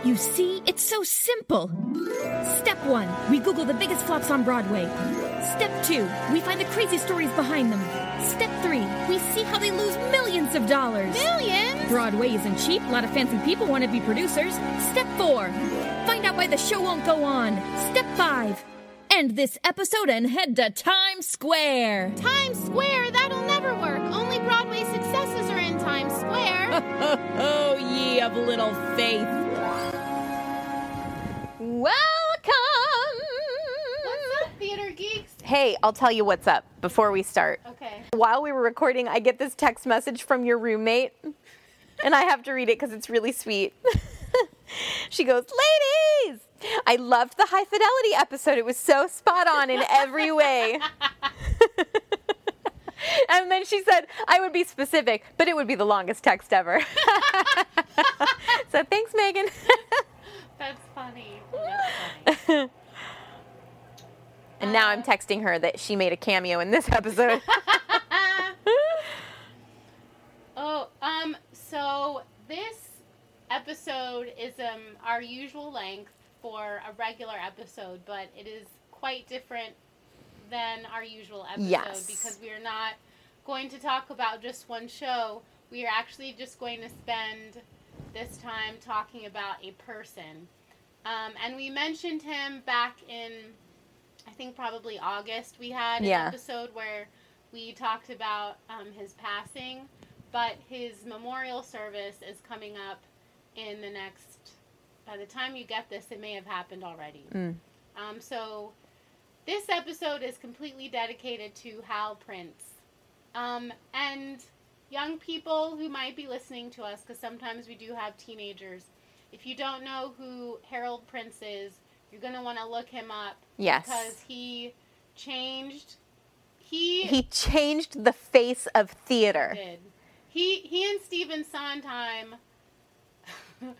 Don't you see? It's so simple. Step one, we Google the biggest flops on Broadway. Step two, we find the crazy stories behind them. Step three, we see how they lose millions of dollars. Millions? Broadway isn't cheap. A lot of fancy people want to be producers. Step four, find out why the show won't go on. Step five, end this episode and head to Times Square. Times Square? That'll never work. Only Broadway successes are in Times Square. oh, ye of little faith. Hey, I'll tell you what's up before we start. Okay. While we were recording, I get this text message from your roommate, and I have to read it because it's really sweet. she goes, Ladies! I loved the high fidelity episode. It was so spot on in every way. and then she said, I would be specific, but it would be the longest text ever. so thanks, Megan. That's funny. That's funny. And now I'm texting her that she made a cameo in this episode. oh, um, so this episode is um our usual length for a regular episode, but it is quite different than our usual episode Yes. because we are not going to talk about just one show. We are actually just going to spend this time talking about a person. Um, and we mentioned him back in, I think probably August. We had Yeah. an episode where we talked about um, his passing, but his memorial service is coming up in the next. By the time you get this, it may have happened already. Mm. Um, so this episode is completely dedicated to Hal Prince. Um, and young people who might be listening to us, because sometimes we do have teenagers, if you don't know who Harold Prince is, you're going to want to look him up. Yes. Because he changed. He, he changed the face of theater. did. He he and Stephen Sondheim.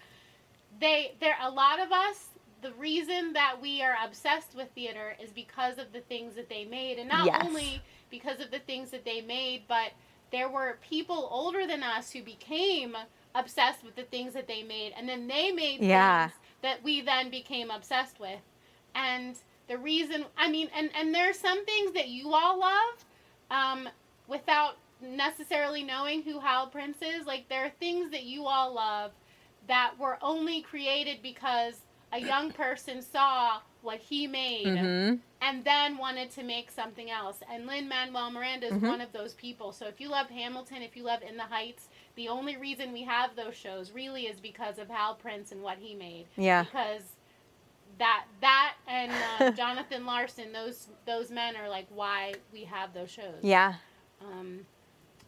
they there a lot of us. The reason that we are obsessed with theater is because of the things that they made, and not Yes. only because of the things that they made, but there were people older than us who became obsessed with the things that they made, and then they made Yeah. things that we then became obsessed with. And the reason, I mean, and and there are some things that you all love, um, without necessarily knowing who Hal Prince is. Like there are things that you all love that were only created because a young person saw what he made Mhm. and then wanted to make something else. And Lin-Manuel Miranda is Mhm. one of those people. So if you love Hamilton, if you love In the Heights, the only reason we have those shows really is because of Hal Prince and what he made. Yeah. Because that that and uh, Jonathan Larson, those those men are like why we have those shows. Yeah. Um,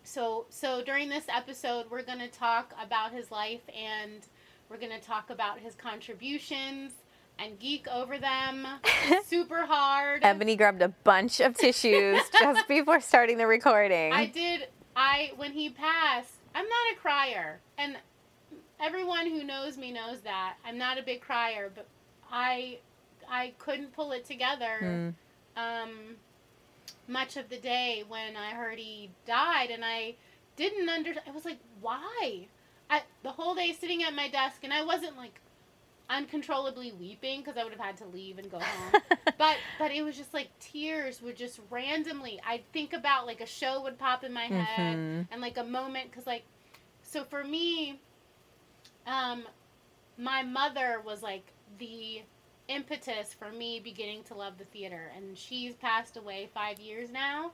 so so during this episode, we're going to talk about his life and we're going to talk about his contributions and geek over them super hard. Ebony grabbed a bunch of tissues just before starting the recording. I did. I when he passed, I'm not a crier, and everyone who knows me knows that I'm not a big crier. But I, I couldn't pull it together. Mm. Um, much of the day when I heard he died, and I didn't under. I was like, why? I the whole day sitting at my desk, and I wasn't like uncontrollably weeping because I would have had to leave and go home. but but it was just like tears would just randomly. I'd think about like a show would pop in my head Mhm. and like a moment because like so for me, um, my mother was like the impetus for me beginning to love the theater, and she's passed away five years now.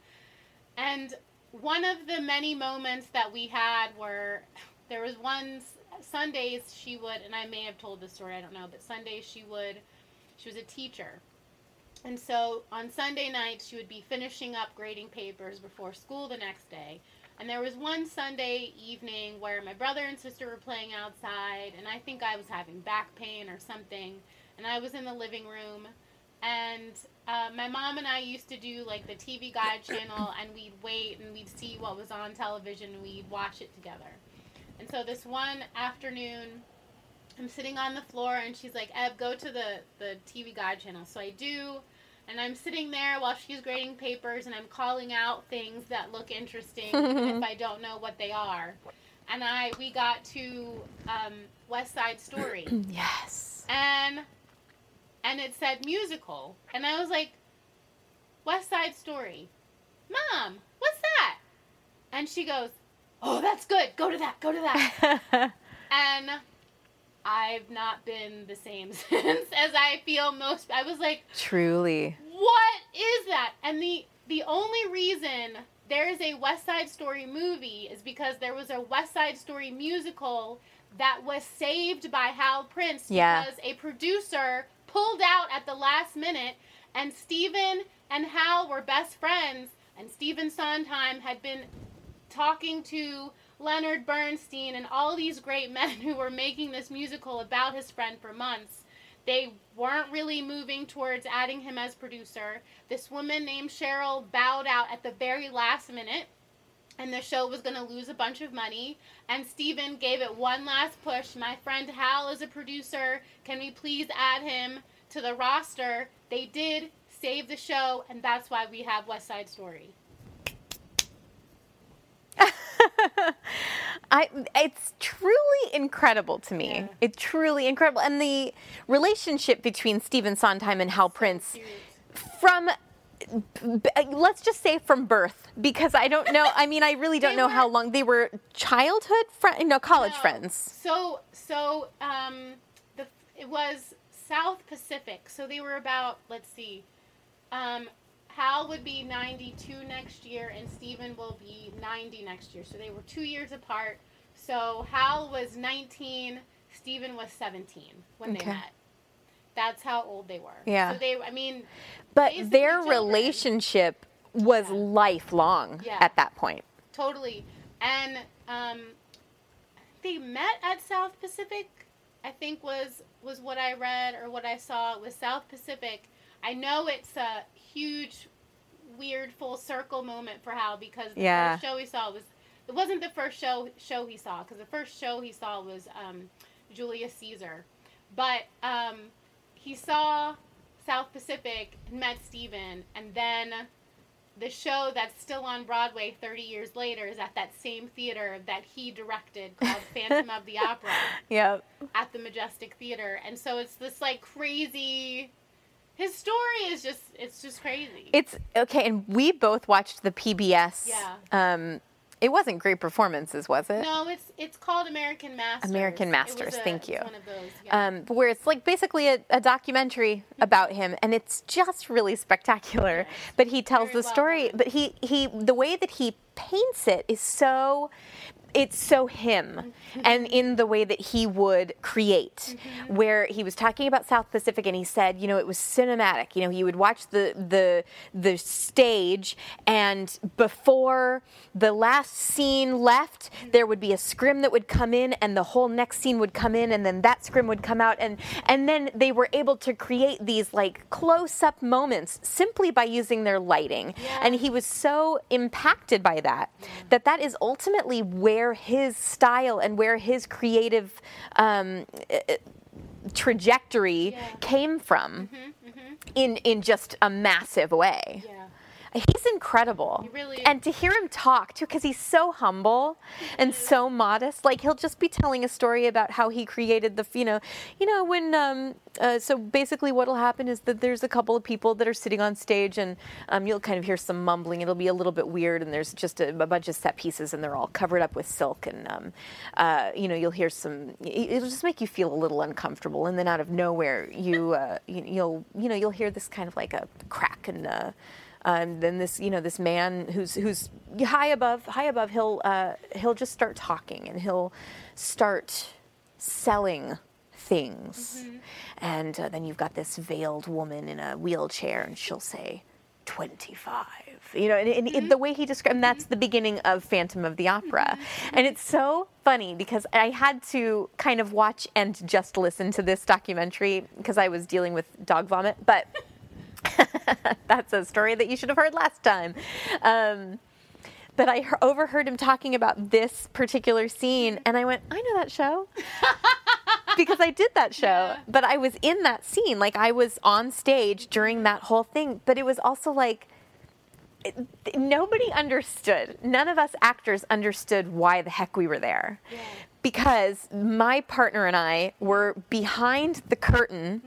And one of the many moments that we had were there was one s- Sundays she would, and I may have told this story, I don't know, but Sundays she would, she was a teacher. And so on Sunday nights, she would be finishing up grading papers before school the next day. And there was one Sunday evening where my brother and sister were playing outside, and I think I was having back pain or something. And I was in the living room, and uh, my mom and I used to do like the TV Guide channel, and we'd wait and we'd see what was on television, and we'd watch it together. And so this one afternoon, I'm sitting on the floor, and she's like, "Eb, go to the the TV Guide channel." So I do, and I'm sitting there while she's grading papers, and I'm calling out things that look interesting if I don't know what they are. And I we got to um, West Side Story. yes. And and it said musical, and I was like, West Side Story, Mom, what's that? And she goes, Oh, that's good. Go to that. Go to that. and I've not been the same since, as I feel most. I was like, Truly. what is that? And the the only reason there is a West Side Story movie is because there was a West Side Story musical that was saved by Hal Prince Yeah. because a producer pulled out at the last minute and Stephen and Hal were best friends and Stephen Sondheim had been talking to Leonard Bernstein and all these great men who were making this musical about his friend for months. They weren't really moving towards adding him as producer. This woman named Cheryl bowed out at the very last minute, and the show was going to lose a bunch of money. And Stephen gave it one last push. My friend Hal is a producer. Can we please add him to the roster? They did save the show, and that's why we have West Side Story. I it's truly incredible to me. It's truly incredible, and the relationship between Stephen Sondheim and Hal Prince from. Let's just say from birth, because I don't know. I mean, I really don't know were- how long they were childhood friends, no, college No. friends. So so um the it was South Pacific. So they were about let's see. Um Hal would be 92 next year and Stephen will be 90 next year. So they were 2 years apart. So Hal was 19, Stephen was 17 when Okay. they met. That's how old they were. Yeah. So they I mean But their relationship was lifelong Yeah. at that point. Totally. And um, they met at South Pacific. I think was was what I read or what I saw was South Pacific. I know it's a huge, weird full circle moment for Hal because the Yeah. first show he saw was it wasn't the first show show he saw because the first show he saw was um, Julius Caesar, but um, he saw South Pacific and met Stephen and then the show that's still on Broadway 30 years later is at that same theater that he directed called Phantom of the Opera Yep. at the Majestic Theater. And so it's this like crazy his story is just it's just crazy. It's okay, and we both watched the PBS. Yeah. Um, it wasn't great performances, was it? no, it's it's called American Masters. American Masters, a- thank you. One of those. Yeah. Um, where it's like basically a, a documentary about him, and it's just really spectacular. But he tells Very the well story. done. But he he the way that he paints it is so. It's so him, and in the way that he would create, where he was talking about South Pacific, and he said, you know, it was cinematic. You know, he would watch the the the stage, and before the last scene left, there would be a scrim that would come in, and the whole next scene would come in, and then that scrim would come out, and and then they were able to create these like close up moments simply by using their lighting, and he was so impacted by that that that is ultimately where his style and where his creative um, uh, trajectory came from in in just a massive way. yeah. He's incredible. He really is. And to hear him talk too, because he's so humble and so modest. Like he'll just be telling a story about how he created the, you know, you know when. Um, uh, so basically, what'll happen is that there's a couple of people that are sitting on stage, and um, you'll kind of hear some mumbling. It'll be a little bit weird, and there's just a, a bunch of set pieces, and they're all covered up with silk, and um, uh, you know, you'll hear some. it- It'll just make you feel a little uncomfortable, and then out of nowhere, you, uh, you you'll you know you'll hear this kind of like a crack and. Um, then this, you know, this man who's who's high above, high above, he'll uh, he'll just start talking and he'll start selling things, and uh, then you've got this veiled woman in a wheelchair, and she'll say, 25 you know and, and it- the way he described and that's the beginning of phantom of the opera. And it's so funny because i had to kind of watch and just listen to this documentary because i was dealing with dog vomit but that's a story that you should have heard last time um, but I overheard him talking about this particular scene, and I went, I know that show. because I did that show, but I was in that scene. Like, I was on stage during that whole thing, but it was also like, it- nobody understood. None of us actors understood why the heck we were there. Because my partner and I were behind the curtain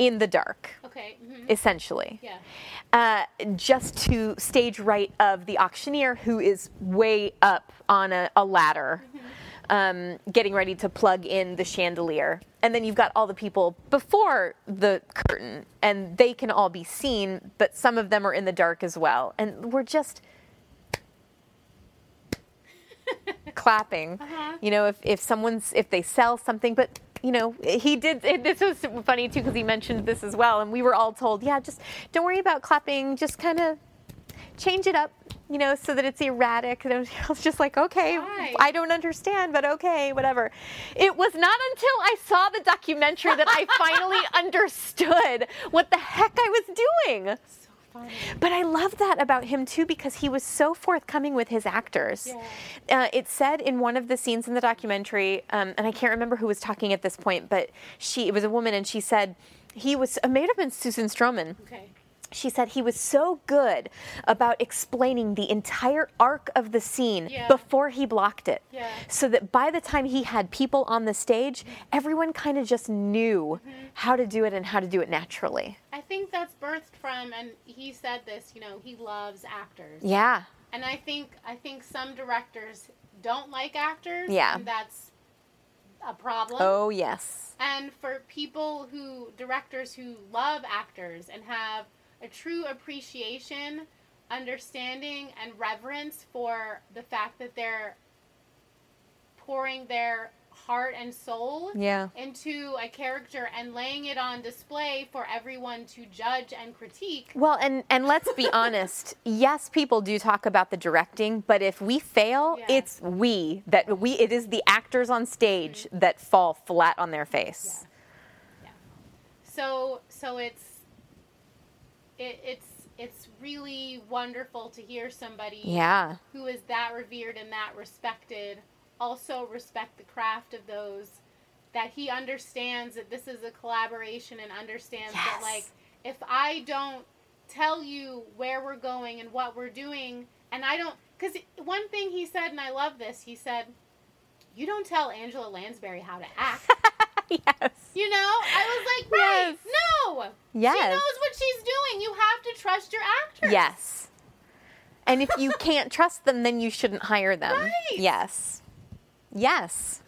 in the dark Okay. mhm. essentially. Yeah. Uh, just to stage right of the auctioneer who is way up on a, a ladder. Um, getting ready to plug in the chandelier. And then you've got all the people before the curtain, and they can all be seen, but some of them are in the dark as well. And we're just clapping. You know, if, if someone's, if they sell something, but you know, he did. It, this was funny too because he mentioned this as well, and we were all told, yeah, just don't worry about clapping, just kind of change it up, you know, so that it's erratic. And I was- just like, okay, Why? I don't understand, but okay, whatever. It was not until I saw the documentary that I finally understood what the heck I was doing. But I love that about him too because he was so forthcoming with his actors. Uh, it said in one of the scenes in the documentary, um, and I can't remember who was talking at this point, but she it was a woman, and she said he was. It may have been Susan Stroman. Okay. She said he was so good about explaining the entire arc of the scene Yeah. before he blocked it. Yeah. So that by the time he had people on the stage, everyone kind of just knew Mm-hmm. how to do it and how to do it naturally. I think that's birthed from, and he said this. You know, he loves actors. Yeah. And I think I think some directors don't like actors. Yeah. And that's a problem. Oh, yes. And for people who directors who love actors and have a true appreciation, understanding, and reverence for the fact that they're pouring their heart and soul Yeah. into a character and laying it on display for everyone to judge and critique. Well, and and let's be honest. Yes, people do talk about the directing, but if we fail, Yeah. it's we that we. It is the actors on stage mm-hmm. that fall flat on their face. Yeah. So so it's it, it's it's really wonderful to hear somebody Yeah. who is that revered and that respected also respect the craft of those that he understands that this is a collaboration and understands that like if I don't tell you where we're going and what we're doing and I don't cuz one thing he said and I love this he said you don't tell Angela Lansbury how to act yes. you know I was like right Yes. no Yes. she knows what she's doing you have to trust your actors Yes. And if you can't trust them, then you shouldn't hire them. Right. Yes. Yes.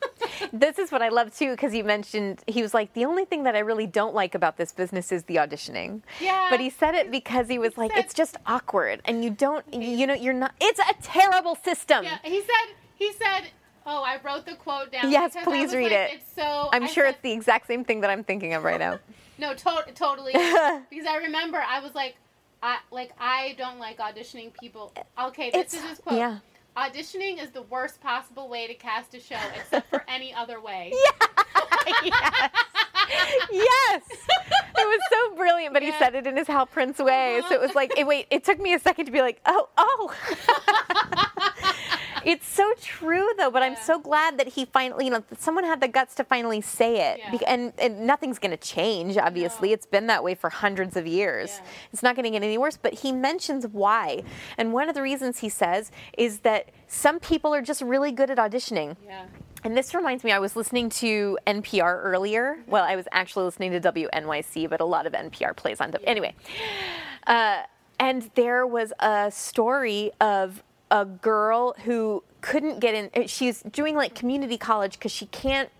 this is what I love too, because you mentioned he was like, the only thing that I really don't like about this business is the auditioning. Yeah. But he said it because he was like, said- it's just awkward, and you don't, you know, you're not. It's a terrible system. Yeah, he said. He said. Oh, I wrote the quote down. Yes, please read like, it. It's so. I'm I sure said- it's the exact same thing that I'm thinking of right now. No, to- totally. because I remember I was like, I like I don't like auditioning people. Okay, this It's- is his quote. yeah. Auditioning is the worst possible way to cast a show, except for any other way. yes. yes. It was so brilliant, but he said it in his Hal Prince way. So it was uh-huh. like, it, wait, it took me a second to be like, oh, oh. It's so true though, but I'm so glad that he finally, you know, that someone had the guts to finally say it. Yeah. And, and nothing's going to change, obviously. It's been that way for hundreds of years. Yeah. It's not going to get any worse, but he mentions why. And one of the reasons he says is that some people are just really good at auditioning. Yeah. And this reminds me, I was listening to NPR earlier. Well, I was actually listening to WNYC, but a lot of NPR plays on. W- Anyway, uh, and there was a story of a girl who couldn't get in. uh, She's doing like community college because she can't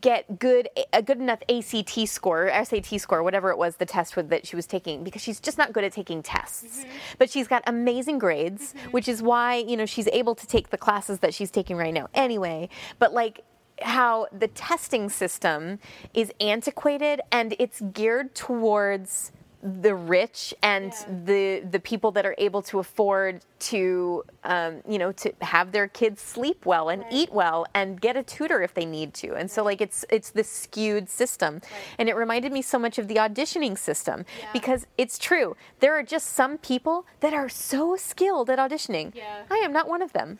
get good a good enough ACT score, or SAT score, whatever it was, the test with, that she was taking, because she's just not good at taking tests. But she's got amazing grades, which is why you know she's able to take the classes that she's taking right now. Anyway, but like how the testing system is antiquated and it's geared towards the rich and the the people that are able to afford to um, you know to have their kids sleep well and eat well and get a tutor if they need to. And so like it's it's this skewed system. And it reminded me so much of the auditioning system because it's true. There are just some people that are so skilled at auditioning. Yeah. i am not one of them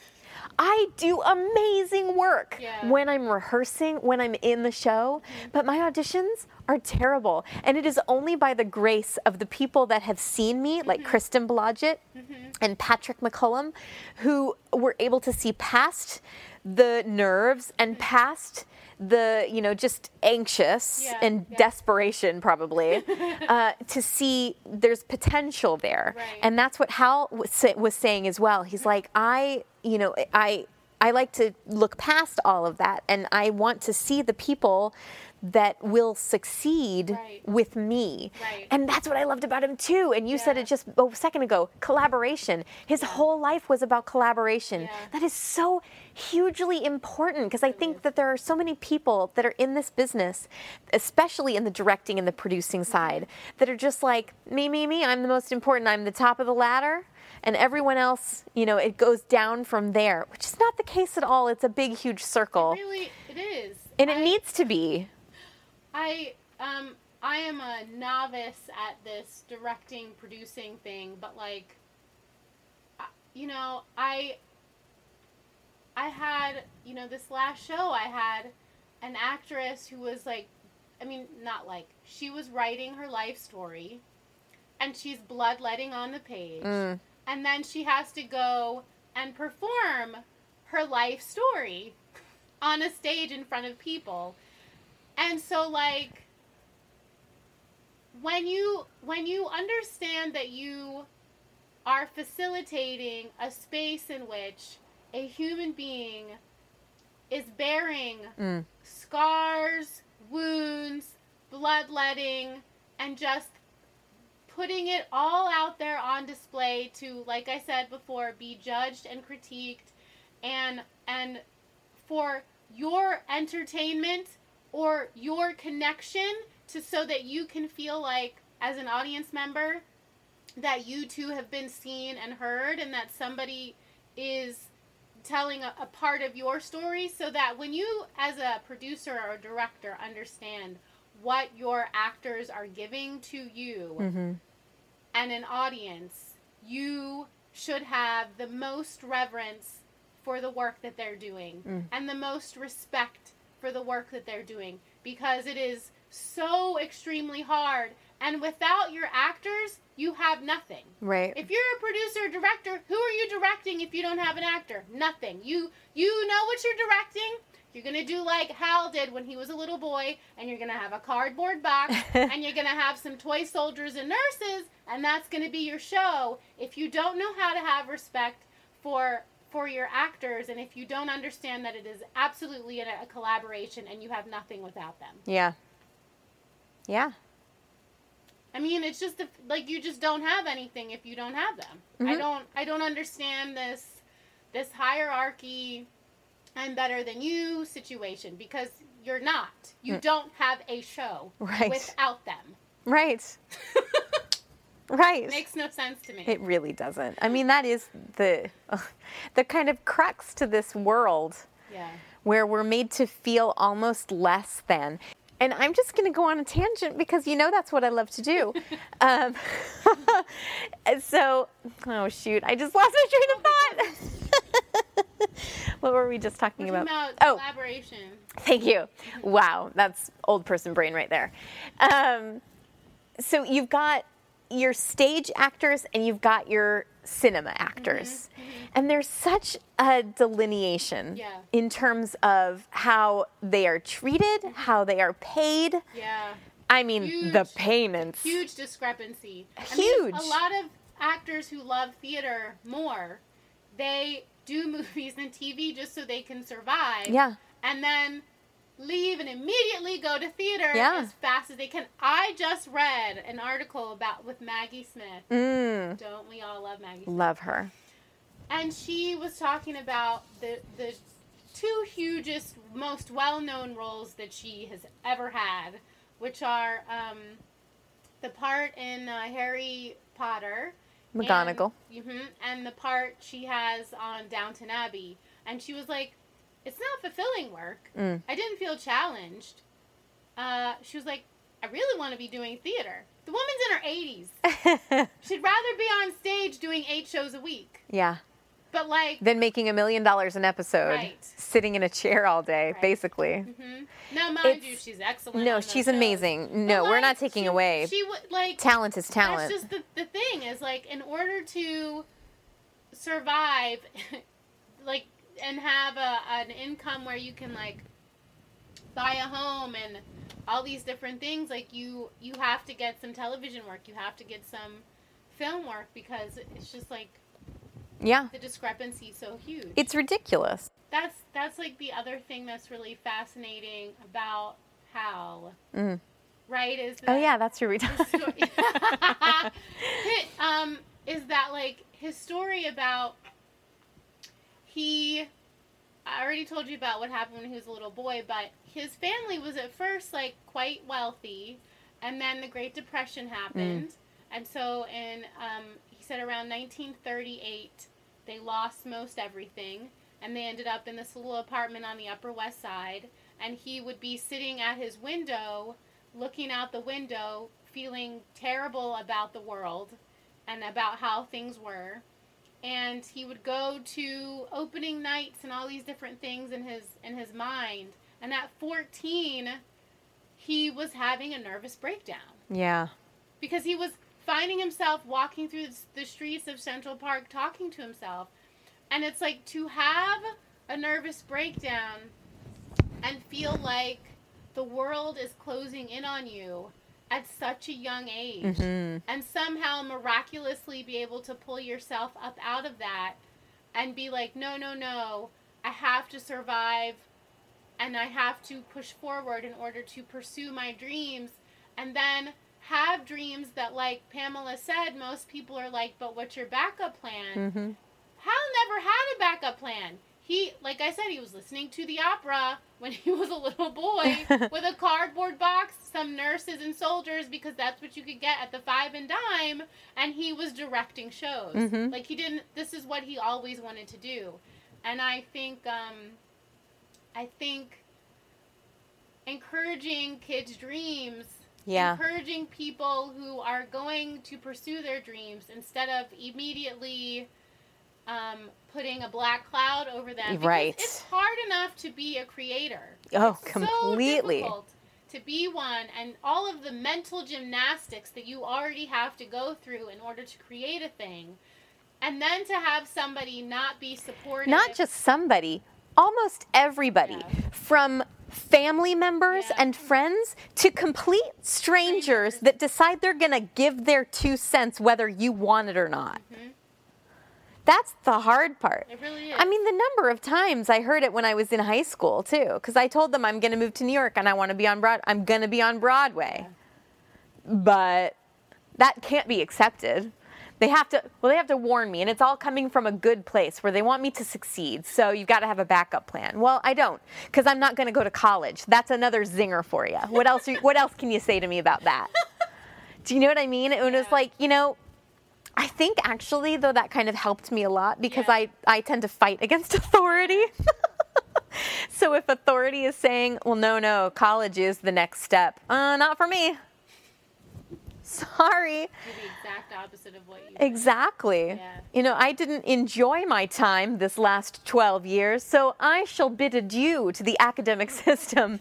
I do amazing work Yeah. when I'm rehearsing, when I'm in the show, mm-hmm. but my auditions are terrible. And it is only by the grace of the people that have seen me, like mm-hmm. Kristen Blodgett mm-hmm. and Patrick McCullum, who were able to see past the nerves and past the, you know, just anxious Yeah, and yeah. desperation probably uh, to see there's potential there. Right. And that's what Hal was, was saying as well. He's like, I, you know, I, I like to look past all of that, and I want to see the people that will succeed Right. with me. Right. And that's what I loved about him too. And you said it just a second ago, collaboration. His whole life was about collaboration. Yeah. That is so hugely important because I think that there are so many people that are in this business, especially in the directing and the producing Mm-hmm. side, that are just like, me, me, me, I'm the most important. I'm the top of the ladder. And everyone else, you know, it goes down from there, which is not the case at all. It's a big, huge circle. Really, it is. And it I- needs to be. I um I am a novice at this directing producing thing, but like you know, I I had, you know, this last show I had an actress who was like I mean, not like she was writing her life story and she's bloodletting on the page. Mm. And then she has to go and perform her life story on a stage in front of people. And so like when you when you understand that you are facilitating a space in which a human being is bearing Mm. scars, wounds, bloodletting, and just putting it all out there on display to, like I said before, be judged and critiqued, and and for your entertainment or your connection to so that you can feel like as an audience member that you too have been seen and heard and that somebody is telling a, a part of your story so that when you as a producer or director understand what your actors are giving to you mm-hmm. and an audience you should have the most reverence for the work that they're doing mm. and the most respect for the work that they're doing because it is so extremely hard and without your actors you have nothing Right. if you're a producer or director, who are you directing if you don't have an actor? Nothing. You you know what you're directing. You're gonna do like Hal did when he was a little boy, and you're gonna have a cardboard box, and you're gonna have some toy soldiers and nurses, and that's gonna be your show. If you don't know how to have respect for for your actors, and if you don't understand that it is absolutely a, a collaboration, and you have nothing without them. Yeah. Yeah. I mean, it's just like you just don't have anything if you don't have them. I Mhm. don't I don't understand this this hierarchy I'm better than you situation because you're not. You Mm. don't have a show Right. without them. Right. right. Makes no sense to me. It really doesn't. I mean, that is the the kind of crux to this world yeah. where we're made to feel almost less than. And I'm just going to go on a tangent because you know that's what I love to do. um, so, oh shoot, I just lost my train of thought. what were we just talking We're about? about oh, collaboration. Thank you. Wow, that's old person brain right there. Um, so you've got your stage actors and you've got your cinema actors. Mm-hmm, mm-hmm. And there's such a delineation Yeah. in terms of how they are treated, mm-hmm. how they are paid. Yeah. I mean, the payments. Huge discrepancy. I Huge. mean, a lot of actors who love theater more, they do movies and TV just so they can survive. Yeah. And then leave and immediately go to theater Yeah. as fast as they can. I just read an article about with Maggie Smith. Mm, Don't we all love Maggie? Smith? love her. and she was talking about the the two hugest, most well-known roles that she has ever had, which are um, the part in uh, Harry Potter, McGonagall. and, mhm, and the part she has on Downton Abbey, and she was like, "It's not fulfilling work. Mm. I didn't feel challenged." Uh, she was like, "I really want to be doing theater." The woman's in her 80s. She'd rather be on stage doing eight shows a week. yeah. But like, Then making a million dollars an episode, Right. sitting in a chair all day, Right. basically. now mind it's- you, she's excellent. No, she's shows. amazing. No, But, we're not taking she- away. She would like Talent is talent. That's just the, the thing is like in order to survive, like and have a an income where you can like buy a home and all these different things like you you have to get some television work you have to get some film work because it's just like yeah. the discrepancy is so huge It's ridiculous. that's that's like the other thing that's really fascinating about Hal, Mm. right? Is that Oh yeah, that's your story- um, is that like his story about he? I already told you about what happened when he was a little boy, but his family was at first like quite wealthy, and then the Great Depression happened, and so in um, he said around 1938 they lost most everything, and they ended up in this little apartment on the Upper West Side, and he would be sitting at his window looking out the window, feeling terrible about the world and about how things were. And he would go to opening nights and all these different things in his in his mind. And at 14, he was having a nervous breakdown yeah. because he was finding himself walking through the streets of Central Park talking to himself. And it's like to have a nervous breakdown and feel like the world is closing in on you at such a young age Mhm. and somehow miraculously be able to pull yourself up out of that and be like no no no I have to survive and I have to push forward in order to pursue my dreams and then have dreams that like Pamela said most people are like but what's your backup plan hmm Hal never had a backup plan. He, like I said, he was listening to the opera when he was a little boy with a cardboard box, some nurses and soldiers, because that's what you could get at the five and dime, and he was directing shows. Mhm. Like he didn't. This is what he always wanted to do, and I think, um, I think, encouraging kids' dreams Yeah. encouraging people who are going to pursue their dreams instead of immediately um, putting a black cloud over them. because Right. It's hard enough to be a creator. Oh, It's completely. So difficult to be one, and all of the mental gymnastics that you already have to go through in order to create a thing. And then to have somebody not be supportive. Not just somebody, almost everybody, Yeah. from family members Yeah. and friends to complete strangers, Strangers. that decide they're going to give their two cents whether you want it or not. That's the hard part. It really is. I mean, the number of times I heard it when I was in high school too, because I told them I'm going to move to New York and I want to be on Broad. I'm going to be on Broadway, but that can't be accepted. They have to. Well, they have to warn me, and it's all coming from a good place where they want me to succeed. So you've got to have a backup plan. Well, I don't, because I'm not going to go to college. That's another zinger for you. What else? are- what else can you say to me about that? Do you know what I mean? It was Yeah. like, you know, I think actually though that kind of helped me a lot because Yeah. I I tend to fight against authority. so if authority is saying, "Well, no, no, college is the next step," uh, not for me. Sorry. Do the exact opposite of what you. Exactly. Yeah. You know, I didn't enjoy my time this last 12 years, so I shall bid adieu to the academic system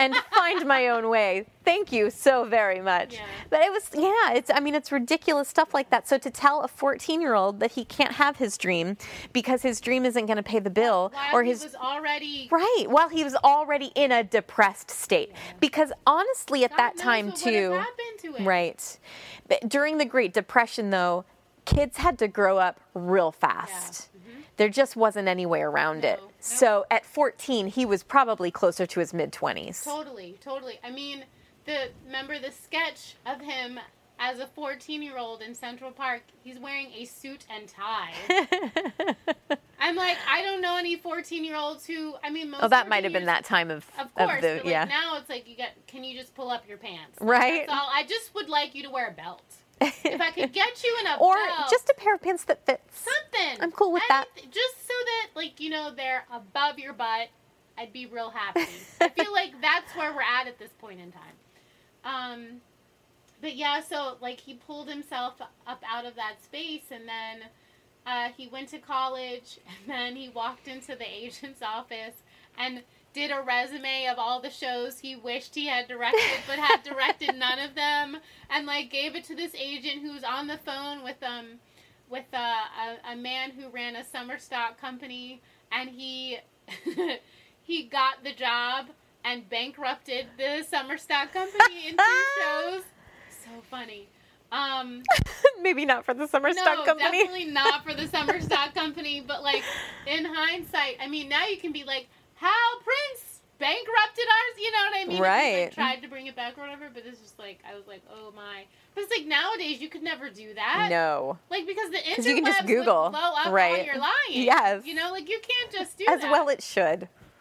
and find my own way. Thank you so very much. Yeah. But it was, yeah, it's, I mean, it's ridiculous stuff like that. So to tell a 14 year old that he can't have his dream because his dream isn't going to pay the bill While or he his. was already. Right, while he was already in a depressed state. Because honestly, at God that time, too. to. Right. But during the Great Depression, though, kids had to grow up real fast. Mm-hmm. There just wasn't any way around it. No, no. So at 14, he was probably closer to his mid 20s. Totally, totally. I mean, the remember the sketch of him as a 14 year old in Central Park. He's wearing a suit and tie. I'm like, I don't know any 14 year olds who. I mean, most. Oh, that might have been that time of, Of course, of the but like yeah. now it's like you get. Can you just pull up your pants? Right. That's all. I just would like you to wear a belt. if I could get you in a or belt, just a pair of pants that fits. something. I'm cool with that. Just so that, like, you know, they're above your butt, I'd be real happy. I feel like that's where we're at at this point in time. Um, but yeah, so like he pulled himself up out of that space, and then uh, he went to college, and then he walked into the agent's office and did a resume of all the shows he wished he had directed but had directed none of them and like gave it to this agent who was on the phone with um with uh, a, a man who ran a summer stock company and he he got the job and bankrupted the summer stock company in two shows so funny um Maybe not for the summer no, stock company. definitely not for the summer stock company. But like in hindsight, I mean, now you can be like, Hal Prince bankrupted ours. You know what I mean? He, Right. like, tried to bring it back or whatever, but it's just like I was like, oh my. But it's like nowadays you could never do that. No. Like because the 'Cause you can just Google, blow up while right. you're lying. Yes. You know, like you can't just do that. As that. well it should.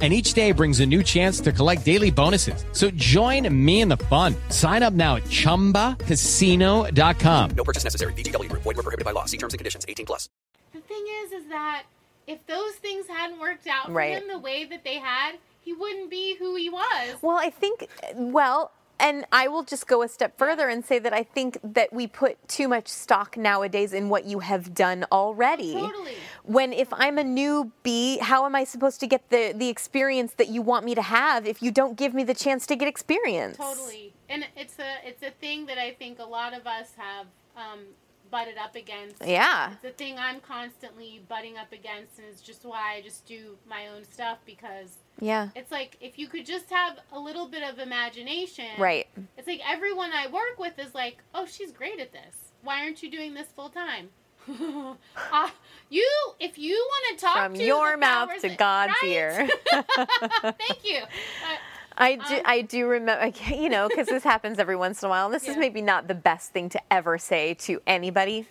And each day brings a new chance to collect daily bonuses. So join me in the fun. Sign up now at ChumbaCasino.com. No purchase necessary. VGW Group. Void were prohibited by law. See terms and conditions. 18 plus. the thing is, is that if those things hadn't worked out for him the way that they had, he wouldn't be who he was. Well, I think, well, and I will just go a step further and say that I think that we put too much stock nowadays in what you have done already. Totally. When if I'm a newbie, how am I supposed to get the, the experience that you want me to have if you don't give me the chance to get experience? Totally, and it's a it's a thing that I think a lot of us have um, butted up against. Yeah. it's a thing I'm constantly butting up against, and it's just why I just do my own stuff because Yeah. it's like if you could just have a little bit of imagination, Right. It's like everyone I work with is like, oh, she's great at this. Why aren't you doing this full time? uh, you, if you want to talk From to your mouth to God's right? ear. Thank you. Uh, I do, I do remember, you know, because this happens every once in a while. And this is maybe not the best thing to ever say to anybody.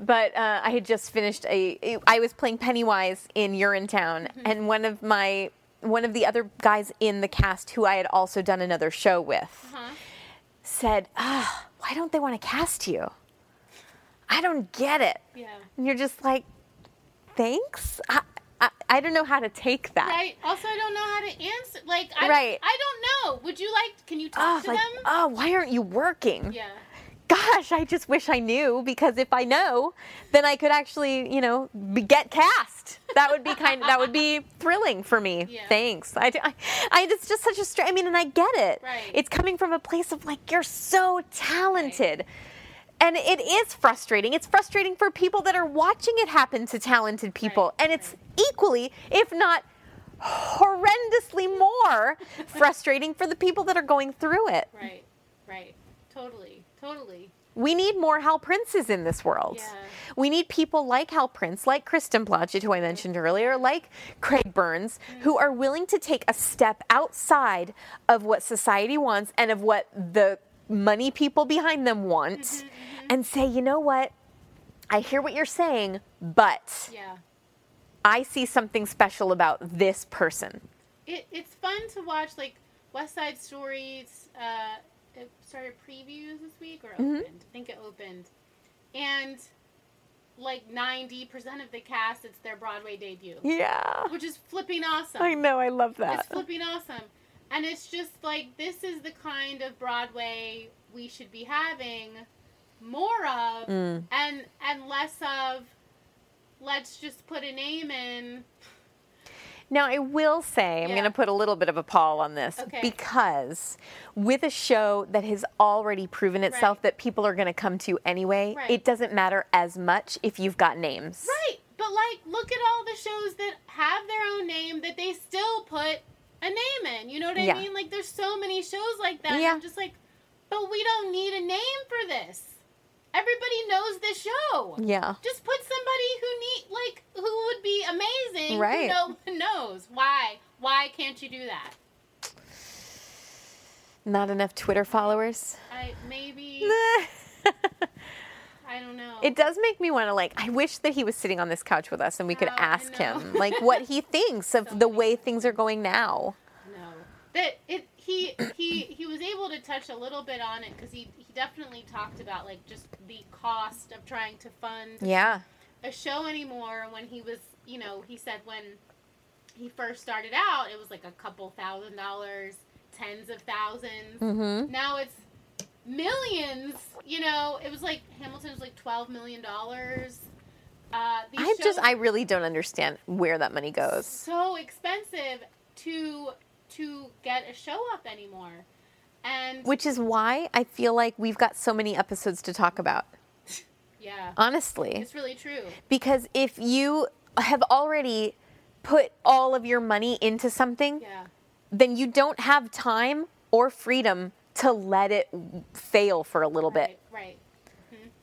But uh, I had just finished a. I was playing Pennywise in Urinetown, Mm-hmm. and one of my one of the other guys in the cast who I had also done another show with Uh-huh. said, "Ah, why don't they want to cast you? I don't get it." yeah. And you're just like, "Thanks." I, I, I don't know how to take that. Right. Also, I don't know how to answer. Like, I, Right. I don't know. Would you like? Can you Oh, talk to like, them? oh, why aren't you working? yeah. Gosh, I just wish I knew because if I know, then I could actually, you know, be, get cast. That would be kind. Of, that would be thrilling for me. Yeah. Thanks. I, I, I, it's just such a strange. I mean, and I get it. Right. It's coming from a place of like you're so talented. And it is frustrating. It's frustrating for people that are watching it happen to talented people. Right, And it's equally, if not horrendously more, frustrating for the people that are going through it. Right. Right. Totally. Totally. We need more Hal Princes in this world. Yeah. We need people like Hal Prince, like Kristen Blodgett, who I mentioned earlier, like Craig Burns, mm-hmm. who are willing to take a step outside of what society wants and of what the money people behind them want mm-hmm, mm-hmm. and say, you know what? I hear what you're saying, but Yeah. I see something special about this person. it, it's fun to watch like West Side Stories. Uh, it started previews this week or Mhm. opened. I think it opened, and like ninety percent of the cast, it's their Broadway debut. Yeah. which is flipping awesome. I know, I love that. It's flipping awesome, and it's just like this is the kind of Broadway we should be having more of, Mm. and and less of. Let's just put a name in. Now, I will say, I'm Yeah. going to put a little bit of a pall on this Okay. because with a show that has already proven itself that people are going to come to anyway, Right. it doesn't matter as much if you've got names. Right, but like, look at all the shows that have their own name that they still put a name in. You know what I Yeah. mean? Like, there's so many shows like that. Yeah. I'm just like, but we don't need a name for this. Everybody knows the show. Yeah. Just put somebody who need like who would be amazing. Right. Who no one knows why? Why can't you do that? Not enough Twitter followers. I maybe. I don't know. It does make me want to like. I wish that he was sitting on this couch with us and we could Oh, ask him like what he thinks of the way things are going now. No, that it he he he was able to touch a little bit on it because he he definitely talked about like just the cost of trying to fund Yeah. a show anymore. When he was, you know, he said when he first started out, it was like a couple thousand dollars, tens of 1000s Mhm. Now it's millions. You know, it was like Hamilton was like twelve million dollars. Uh, these I just I really don't understand where that money goes. so expensive to to get a show up anymore. And Which is why I feel like we've got so many episodes to talk about. yeah, Honestly. it's really true. Because if you have already put all of your money into something, Yeah. then you don't have time or freedom to let it fail for a little bit. Right.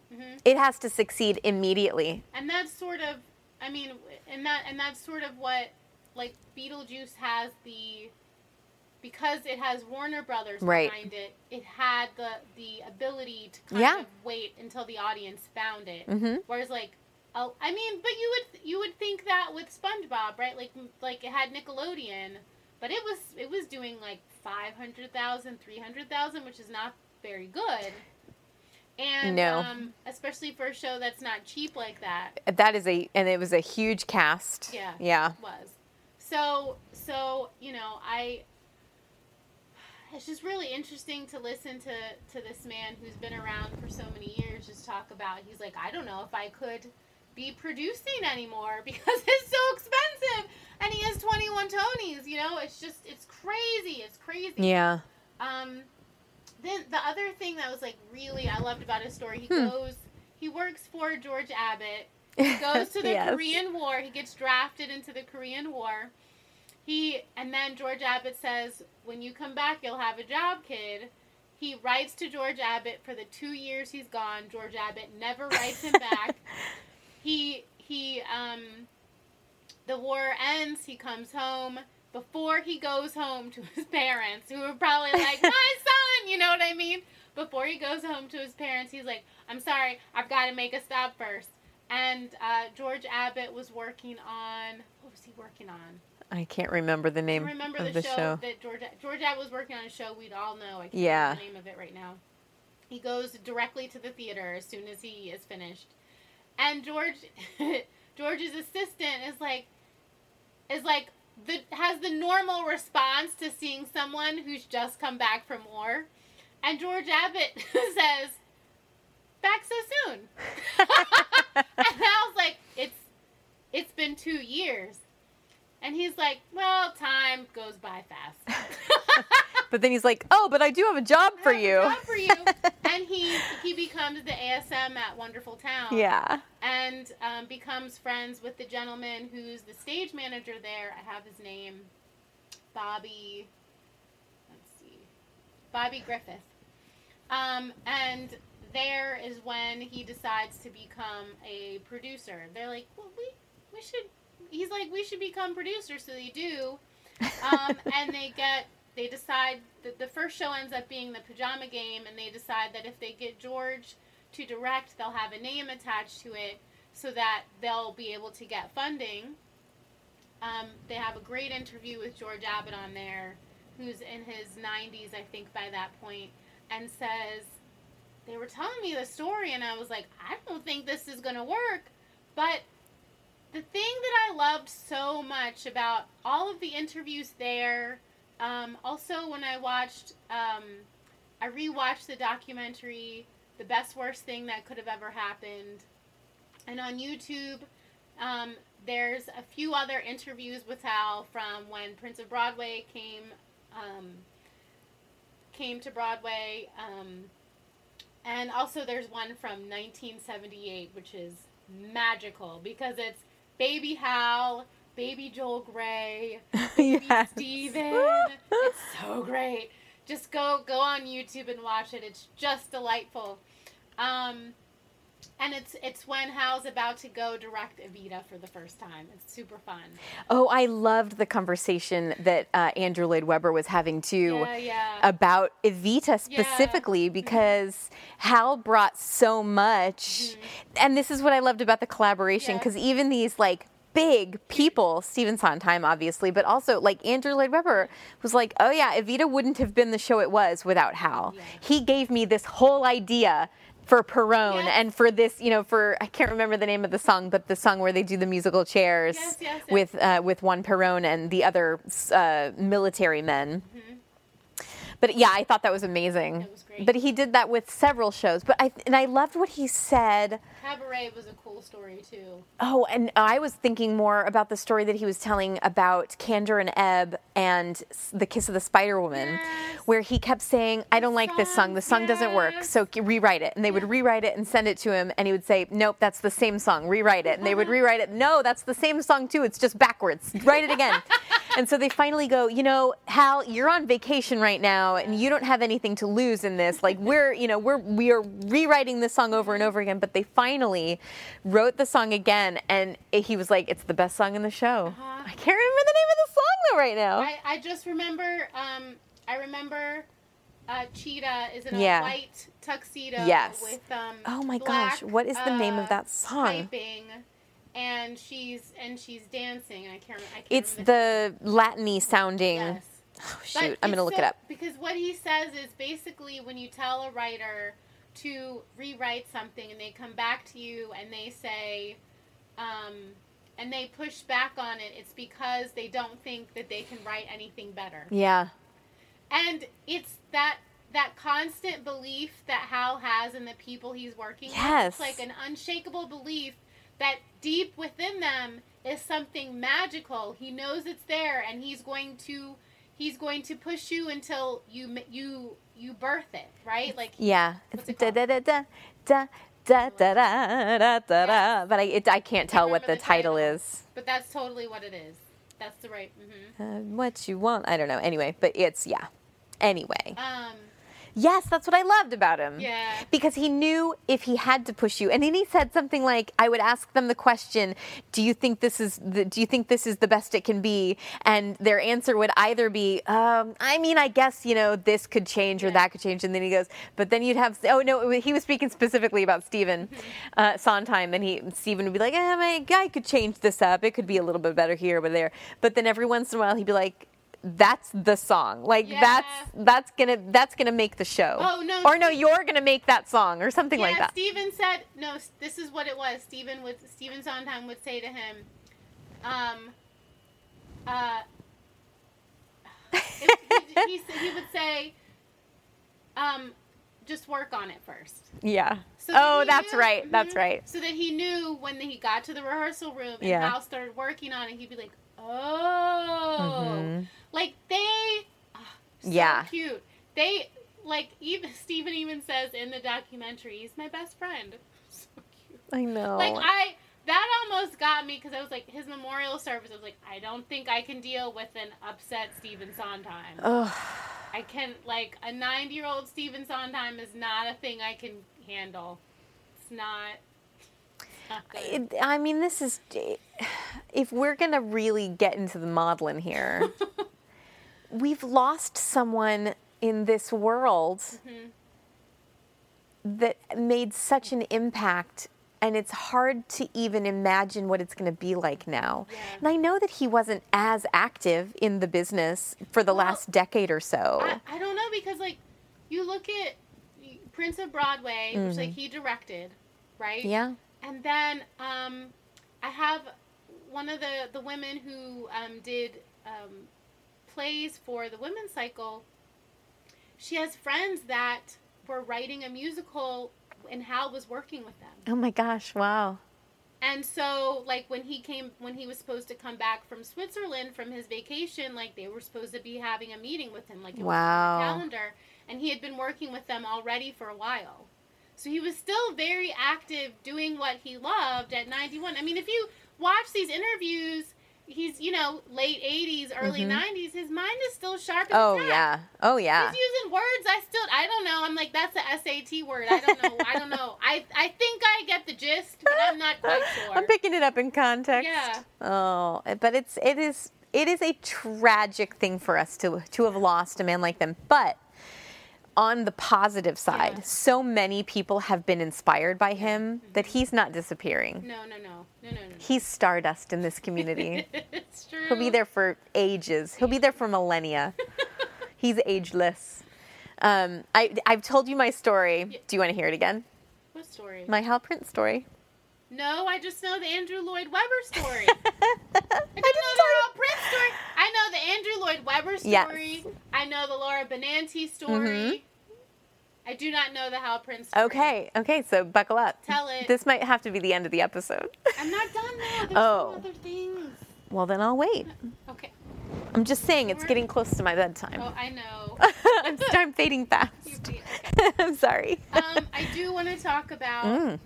hmm It has to succeed immediately. And that's sort of, I mean, and that and that's sort of what like Beetlejuice has the because it has Warner Brothers Right. behind it. It had the the ability to kind Yeah. of wait until the audience found it. Mhm. Whereas like. Oh, I mean, but you would you would think that with SpongeBob, right? Like like it had Nickelodeon, but it was it was doing like 500,000, 300,000, which is not very good. And No. um, especially for a show that's not cheap like that. That is a and it was a huge cast. Yeah. Yeah. Was. So so, you know, I it's just really interesting to listen to to this man who's been around for so many years just talk about he's like, I don't know if I could be producing anymore because it's so expensive and he has 21 Tonys, you know? It's just it's crazy. It's crazy. Yeah. Um, then the other thing that was like really I loved about his story, he Hmm. goes, he works for George Abbott. He goes to the Yes. Korean War. He gets drafted into the Korean War. He and then George Abbott says, "When you come back, you'll have a job, kid." He writes to George Abbott for the two years he's gone. George Abbott never writes him back. He he um the war ends, he comes home. Before he goes home to his parents, who are probably like, My son, you know what I mean? Before he goes home to his parents, he's like, I'm sorry, I've got to make a stop first. And uh, George Abbott was working on, what was he working on? I can't remember the name remember of the, the show, show. that George George Abbott was working on a show we'd all know. I can't Yeah. remember the name of it right now. He goes directly to the theater as soon as he is finished, and George George's assistant is like is like the has the normal response to seeing someone who's just come back from war, and George Abbott says, "Back so soon," and I was like, "It's it's been two years." And he's like, well, time goes by fast. But then he's like, "Oh, but I do have a job for I have a you." job for you. and he he becomes the ASM at Wonderful Town. Yeah. And um, becomes friends with the gentleman who's the stage manager there. I have his name, Bobby. Let's see, Bobby Griffith. Um, and there is when he decides to become a producer. They're like, well, we we should. He's like, we should become producers. So they do. Um, and they get they decide that the first show ends up being the pajama game and they decide that if they get george to direct they'll have a name attached to it so that they'll be able to get funding um, they have a great interview with George Abbott on there, who's in his 90s, I think, by that point, and says, They were telling me the story, and I was like, I don't think this is going to work. But the thing that I loved so much about all of the interviews there, um, also when I watched, um, I rewatched the documentary, The Best Worst Thing That Could Have Ever Happened. And on YouTube, um, there's a few other interviews with Hal from when Prince of Broadway came um, came to Broadway, um, and also there's one from 1978, which is magical because it's Baby Hal, Baby Joel Grey, Baby Yes. Stephen. it's so great. Just go go on YouTube and watch it. It's just delightful. Um, and it's it's when Hal's about to go direct Evita for the first time. It's super fun. Oh, I loved the conversation that uh, Andrew Lloyd Webber was having too Yeah, yeah. about Evita specifically because Hal brought so much. And this is what I loved about the collaboration because even these like big people, Stephen Sondheim obviously, but also like Andrew Lloyd Webber was like, oh yeah, Evita wouldn't have been the show it was without Hal. He gave me this whole idea for Perón and for this, you know, for I can't remember the name of the song, but the song where they do the musical chairs Yes, yes, yes. with uh, with one Perón and the other uh, military men. But yeah, I thought that was amazing. But he did that with several shows. But I and I loved what he said. Cabaret was a cool story too. Oh, and I was thinking more about the story that he was telling about Kander and Ebb and the Kiss of the Spider Woman, where he kept saying, "I don't like this song. The song doesn't work, so rewrite it." And they would rewrite it and send it to him, and he would say, "Nope, that's the same song. Rewrite it." And they would uh-huh. rewrite it. No, that's the same song too. It's just backwards. Write it again. and so they finally go, you know, Hal, you're on vacation right now, and you don't have anything to lose in this. Like we're, you know, we're we are rewriting this song over and over again. But they finally wrote the song again, and he was like, "It's the best song in the show." Uh-huh. I can't remember the name of the song right now. I, I just remember um, I remember uh, Chita is in a Yeah. white tuxedo Yes. with um Oh my black, gosh, what is the name of uh, that song? Piping, and she's and she's dancing. I can't. I can't It's remember the Latiny sounding. Yes. Oh, shoot, I'm gonna look so- it up. Because what he says is basically when you tell a writer to rewrite something and they come back to you and they say, um, and they push back on it, it's because they don't think that they can write anything better. Yeah. And it's that that constant belief that Hal has in the people he's working with. It's like an unshakable belief that deep within them is something magical. He knows it's there and he's going to he's going to push you until you you you birth it, right? Like Yeah, it's da da da da da da da da da da da. But I it, I can't tell what the, title, is. but that's totally what it is. That's the right. hmm Uh, what you want? I don't know. Anyway, but it's yeah. Anyway, Um yes, that's what I loved about him. Yeah. Because he knew if he had to push you, and then he said something like, "I would ask them the question, do you think this is the, do you think this is the best it can be?" And their answer would either be, um, "I mean, I guess you know this could change or that could change," and then he goes, "But then you'd have oh no, he was speaking specifically about Stephen uh, Sondheim, and he Stephen would be like, eh, my guy could change this up. It could be a little bit better here, or there." But then every once in a while, he'd be like. That's the song. Like that's that's gonna that's gonna make the show. Oh, no, Or no, you're gonna make that song or something yeah, like that. Stephen said no. This is what it was. Stephen would Stephen Sondheim would say to him, um, uh, he, he, he would say, um, just work on it first. Yeah. So that oh, that's knew- right. That's mhm. right. So that he knew when he got to the rehearsal room and Yeah. Hal started working on it, he'd be like, "Oh, Mhm. Like they, ah, so Yeah. cute. They like even Stephen even says in the documentary, he's my best friend. So cute. I know. Like I, that almost got me because I was like his memorial service. I was like, I don't think I can deal with an upset Stephen Sondheim. Ugh. I can like a ninety-year-old Stephen Sondheim is not a thing I can handle. It's not. it's not good. It, I mean, this is. If we're going to really get into the maudlin here, we've lost someone in this world Mhm. that made such an impact and it's hard to even imagine what it's going to be like now. And I know that he wasn't as active in the business for the last decade or so. I, I don't know because like you look at Prince of Broadway, which like Mhm. he directed, right? Yeah. And then um, I have one of the the women who um, did um, plays for the Women's Cycle. She has friends that were writing a musical, and Hal was working with them. oh my gosh, wow. And so, like when he came, when he was supposed to come back from Switzerland from his vacation, like they were supposed to be having a meeting with him, like it was Wow. on the calendar, and he had been working with them already for a while. So he was still very active doing what he loved at 91. I mean, if you watch these interviews, he's you know late 80s, early Mhm. 90s. His mind is still sharp. Oh yeah. Oh yeah. He's using words I still I don't know. I'm like that's a SAT word. I don't know. I don't know. I I think I get the gist, but I'm not quite sure. I'm picking it up in context. Yeah. Oh, but it's it is it is a tragic thing for us to to have lost a man like them. But on the positive side, so many people have been inspired by him that he's not disappearing. No, no, no, no, no, no. He's stardust in this community. it's true. He'll be there for ages. He'll be there for millennia. He's ageless. Um, I, I've told you my story. Do you want to hear it again? What story? My Hal Prince story. No, I just know the Andrew Lloyd Webber story. I don't know the Hal Prince story. I know the Andrew Lloyd Webber Yes. story. I know the Laura Benanti story. Mhm. I do not know the Hal Prince story. Okay, okay, so buckle up. Tell it. This might have to be the end of the episode. I'm not done now. There's Oh. other things. Well, then I'll wait. Okay. I'm just saying it's getting close to my bedtime. Oh, I know. I'm, I'm fading fast. I'm sorry. um, I do want to talk about. Mm.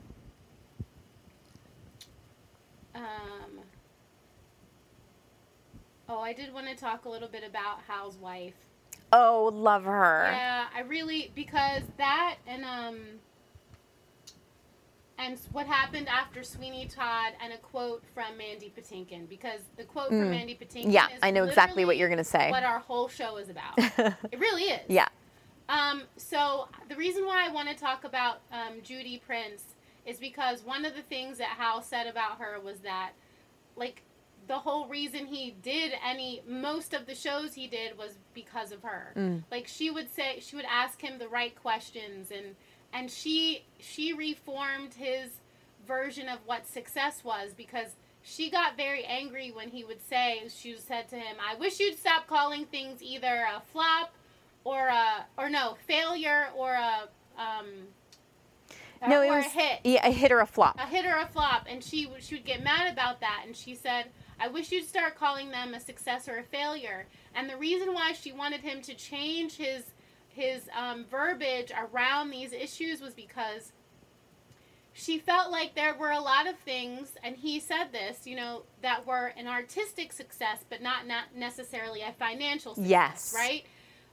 Um, oh, I did want to talk a little bit about Hal's wife. Oh, love her. Yeah, I really because that and um and what happened after Sweeney Todd and a quote from Mandy Patinkin because the quote Mm. from Mandy Patinkin Yeah, is I know exactly what you're gonna say. What our whole show is about. it really is. Yeah. Um, so the reason why I want to talk about um, Judy Prince is because one of the things that Hal said about her was that, like, the whole reason he did any most of the shows he did was because of her. Mm. Like she would say, she would ask him the right questions, and and she she reformed his version of what success was because she got very angry when he would say she said to him, "I wish you'd stop calling things either a flop." or a or no failure or a um No, or it a hit. Yeah, a hit or a flop. a hit or a flop. And she would she would get mad about that. And she said i wish you'd start calling them a success or a failure. And the reason why she wanted him to change his his um, verbiage around these issues was because she felt like there were a lot of things and he said this you know that were an artistic success but not not necessarily a financial success Yes. right?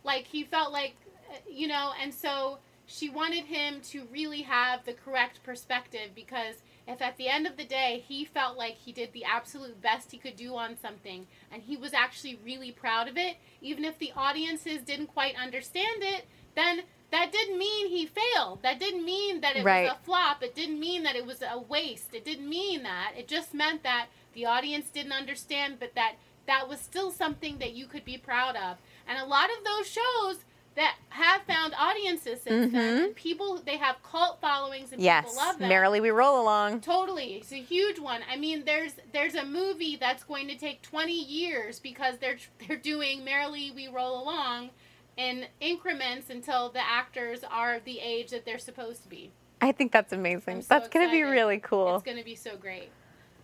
Like he felt like uh, you know and so she wanted him to really have the correct perspective because if at the end of the day he felt like he did the absolute best he could do on something and he was actually really proud of it even if the audiences didn't quite understand it then that didn't mean he failed. That didn't mean that it Right. was a flop. It didn't mean that it was a waste. It didn't mean that. It just meant that the audience didn't understand but that that was still something that you could be proud of. And a lot of those shows that have found audiences since then and people they have cult followings and Mm-hmm. Yes. people love them Merrily we roll along. Totally, it's a huge one. I mean, there's there's a movie that's going to take 20 years because they're they're doing Merrily We Roll Along in increments until the actors are the age that they're supposed to be. I think that's amazing. So that's going to be really cool. It's going to be so great.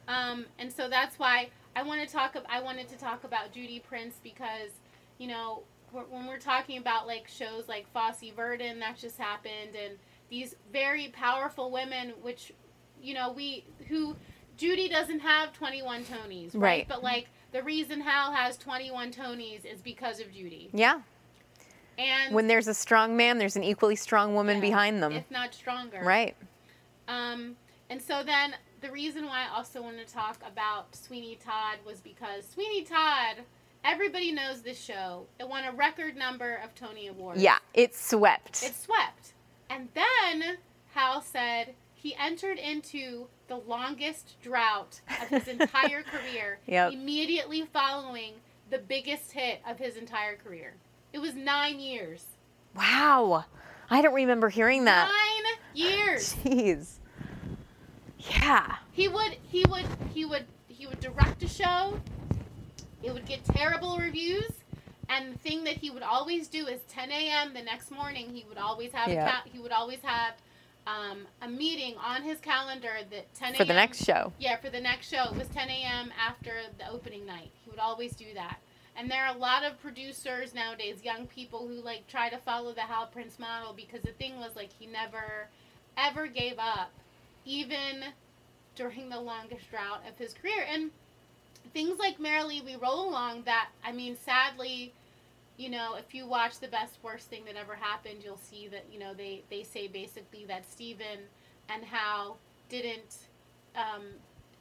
Um, and so that's why I want to talk. I wanted to talk about Judy Prince because, you know, when we're talking about like shows like Fosse Verdon that just happened, and these very powerful women, which, you know, we who Judy doesn't have 21 Tonys, right? Right. But like the reason Hal has 21 Tonys is because of Judy. yeah. And When there's a strong man, there's an equally strong woman behind them. if not stronger. Right. Um, and so then the reason why I also want to talk about Sweeney Todd was because Sweeney Todd, everybody knows this show. It won a record number of Tony Awards. Yeah, it swept. It swept. And then Hal said he entered into the longest drought of his entire career Yep. immediately following the biggest hit of his entire career. It was nine years. Wow. I don't remember hearing that. Nine years. Jeez. Yeah. He would he would he would he would direct a show. It would get terrible reviews. And the thing that he would always do is 10 a.m. the next morning. He would always have Yeah. a ca- he would always have um, a meeting on his calendar that 10 a.m. For the next show. Yeah, for the next show. It was 10 a.m. after the opening night. He would always do that. And there are a lot of producers nowadays, young people who like try to follow the Hal Prince model because the thing was like he never ever gave up, even during the longest drought of his career. And things like Merrily We Roll Along that I mean sadly you know, if you watch the best worst thing that ever happened, you'll see that you know they they say basically that Stephen and Hal didn't um,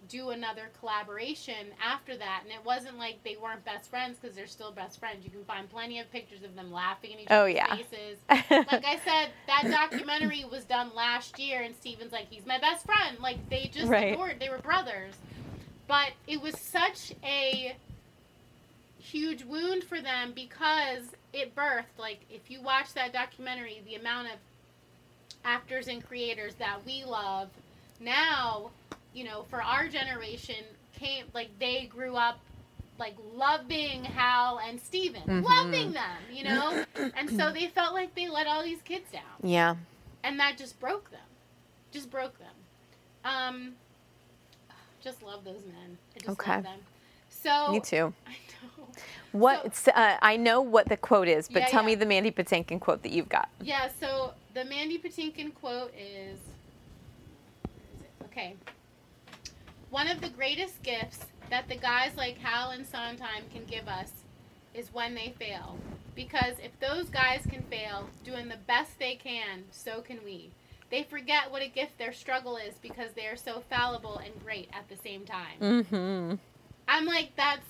do another collaboration after that, and it wasn't like they weren't best friends because they're still best friends. You can find plenty of pictures of them laughing in each Oh, other's yeah. faces. like I said, that documentary was done last year, and Stephen's like, he's my best friend. Like they just Right. adored. They were brothers, but it was such a huge wound for them because it birthed like if you watch that documentary the amount of actors and creators that we love now you know for our generation came like they grew up like loving Hal and Stephen Mhm. loving them you know and so they felt like they let all these kids down Yeah. and that just broke them just broke them um just love those men I just Okay. love them so Me too. I know. What? it's, uh, I know what the quote is, but Yeah, tell yeah. me the Mandy Patinkin quote that you've got. Yeah, so the Mandy Patinkin quote is, is it? okay. One of the greatest gifts that the guys like Hal and Sondheim can give us is when they fail. Because if those guys can fail doing the best they can, so can we. They forget what a gift their struggle is because they are so fallible and great at the same time. Mm-hmm. I'm like, that's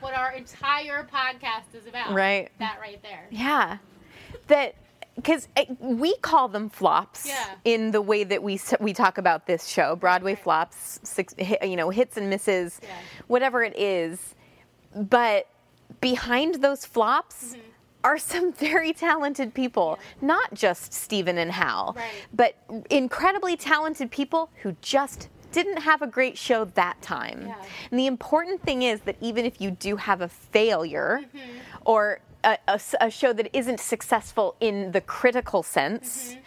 what our entire podcast is about. Right. That right there. Yeah. That because we call them flops Yeah. in the way that we we talk about this show, Broadway flops, six, you know, hits and misses, whatever it is. But behind those flops are some very talented people, not just Stephen and Hal, but incredibly talented people who just didn't have a great show that time. And the important thing is that even if you do have a failure mm-hmm. or a show that isn't successful in the critical sense, mm-hmm.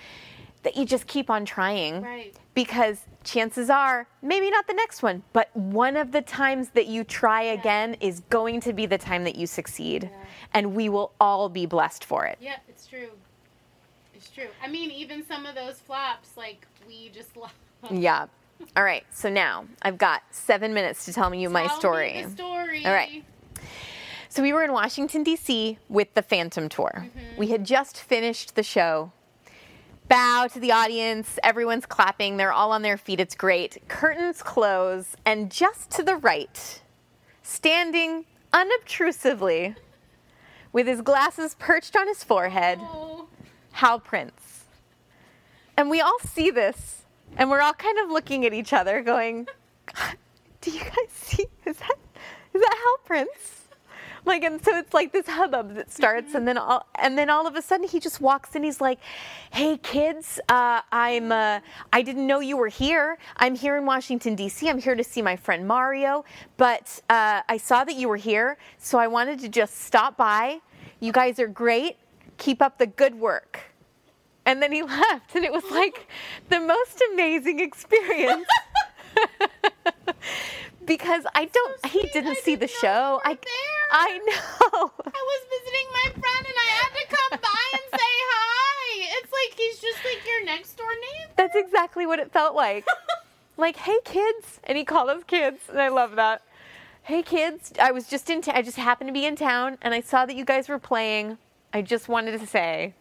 that you just keep on trying. Right. Because chances are, maybe not the next one, but one of the times that you try again is going to be the time that you succeed. And we will all be blessed for it. Yeah, it's true. It's true. I mean, even some of those flops, like we just love. Yeah. All right. So now I've got seven minutes to tell you my Tell me story. story. All right. So we were in Washington, D.C. with the Phantom Tour. Mm-hmm. We had just finished the show. Bow to the audience. Everyone's clapping. They're all on their feet. It's great. Curtains close. And just to the right, standing unobtrusively, with his glasses perched on his forehead, Oh. Hal Prince. And we all see this, and we're all kind of looking at each other, going, "Do you guys see? Is that is that Hal Prince?" Like, and so it's like this hubbub that starts, and then all and then all of a sudden he just walks in. He's like, "Hey kids, uh, I'm uh, I didn't know you were here. I'm here in Washington D.C. I'm here to see my friend Mario, but uh, I saw that you were here, so I wanted to just stop by. You guys are great. Keep up the good work." And then he left, and it was like the most amazing experience. because I don't, he didn't see the show. I, I know. I was visiting my friend and I had to come by and say hi. It's like he's just like your next door neighbor. That's exactly what it felt like. like, hey kids, and he called us kids, and I love that. Hey kids, I was just in. I just happened to be in town, and I saw that you guys were playing. I just wanted to say.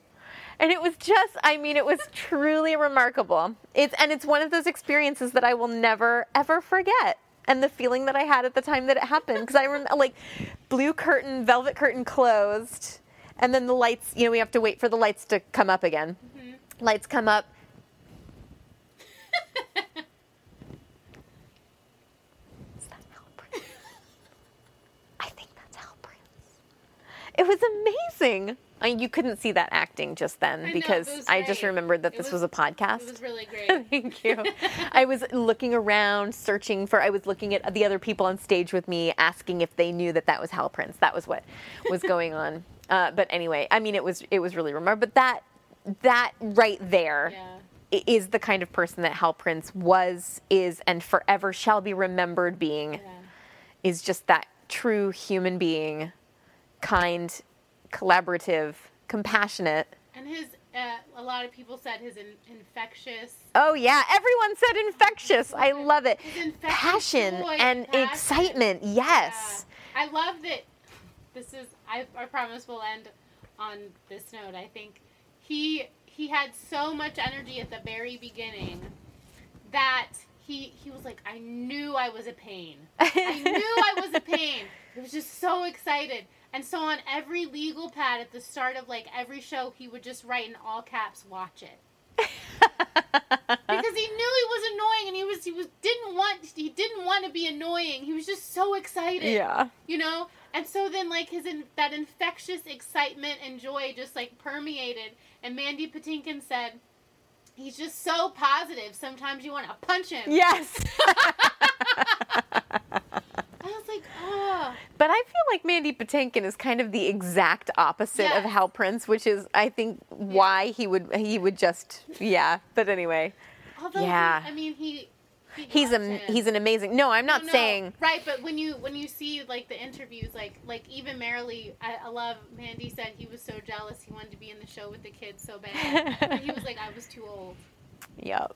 And it was just, I mean, it was truly remarkable. It's and it's one of those experiences that I will never ever forget and the feeling that I had at the time that it happened because I remember like blue curtain, velvet curtain closed, and then the lights. You know, we have to wait for the lights to come up again. Mm-hmm. Lights come up. Is that Hal Prince? I think that's Hal Prince. It was amazing. I mean, you couldn't see that acting just then I because was I just remembered that It this was- was, a podcast. It was really great. Thank you. I was looking around, searching for. I was looking at the other people on stage with me, asking if they knew that that was Hal Prince. That was what was going on. Uh, but anyway, I mean, it was it was really remarkable. But that that right there i- is the kind of person that Hal Prince was, is, and forever shall be remembered being. Is just that true human being, kind, collaborative, compassionate. And his, uh, a lot of people said his in, infectious. Oh yeah, everyone said infectious. I love it. His infectious Passion joy and passion. excitement. Yes. I love that. This is. I, I promise we'll end on this note. I think he he had so much energy at the very beginning that he he was like, I knew I was a pain. I knew I was a pain. He was just so excited. And so on every legal pad at the start of like every show, he would just write in all caps, "Watch it." because he knew he was annoying and he was he was didn't want he didn't want to be annoying. He was just so excited. Yeah. You know? And so then like his in, that infectious excitement and joy just like permeated and Mandy Patinkin said he's just so positive. Sometimes you want to punch him. Yes. I was like, "Oh, But I feel like Mandy Patinkin is kind of the exact opposite of Yes. Hal Prince, which is I think why he would he would just yeah. But anyway, although he- yeah, I mean, he, he he's a he's an amazing. No, I'm not No, no, saying right, but when you when you see like the interviews, like like even Merrily, I, I love. Mandy said he was so jealous he wanted to be in the show with the kids so bad, he was like, I was too old. Yep.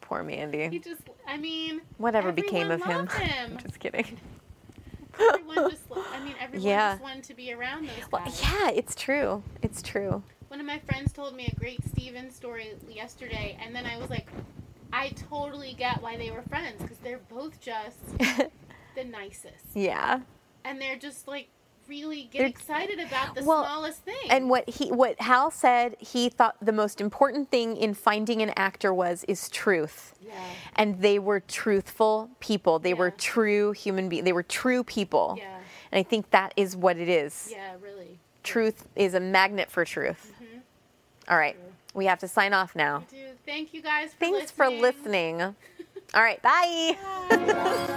Poor Mandy. He just, I mean, Whatever became of everyone him. I'm Just kidding. Everyone just, I mean, everyone Yeah. just wanted to be around those Well, yeah, it's true. It's true. One of my friends told me a great Stephen story yesterday, and then I was like, I totally get why they were friends because they're both just the nicest, Yeah. and they're just like really get They're- excited about the Well, smallest thing. And what he what Hal said, he thought the most important thing in finding an actor was is truth. Yeah. And they were truthful people. They were true human beings. They were true people. Yeah. And I think that is what it is. Yeah, really. Truth is a magnet for truth. Mhm. All right. We have to sign off now. Thank you guys for Thanks listening. for listening. All right. Bye.